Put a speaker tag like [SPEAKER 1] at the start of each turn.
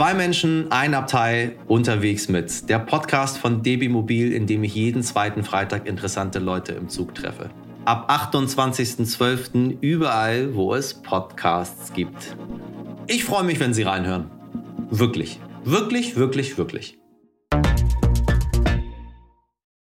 [SPEAKER 1] Zwei Menschen, ein Abteil, unterwegs mit. Der Podcast von DB Mobil, in dem ich jeden zweiten Freitag interessante Leute im Zug treffe. Ab 28.12. überall, wo es Podcasts gibt. Ich freue mich, wenn Sie reinhören. Wirklich, wirklich, wirklich, wirklich.